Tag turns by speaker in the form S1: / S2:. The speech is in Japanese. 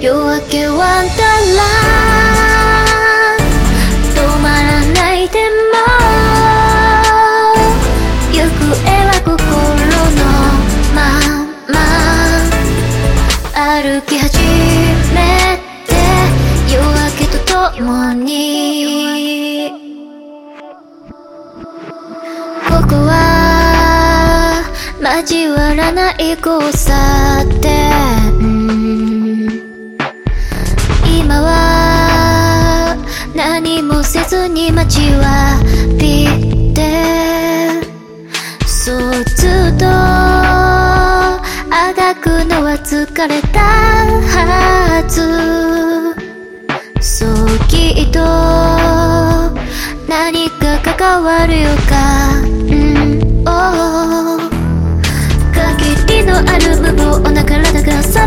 S1: 夜明けはたら止まらないでも行方は心のまま歩き始めて夜明けとともにここは交わらない交差点今は何もせずに待ちわびて。そうずっとあがくのは疲れたはず。そうきっと何か関わる予感ある部分をお腹らだがさ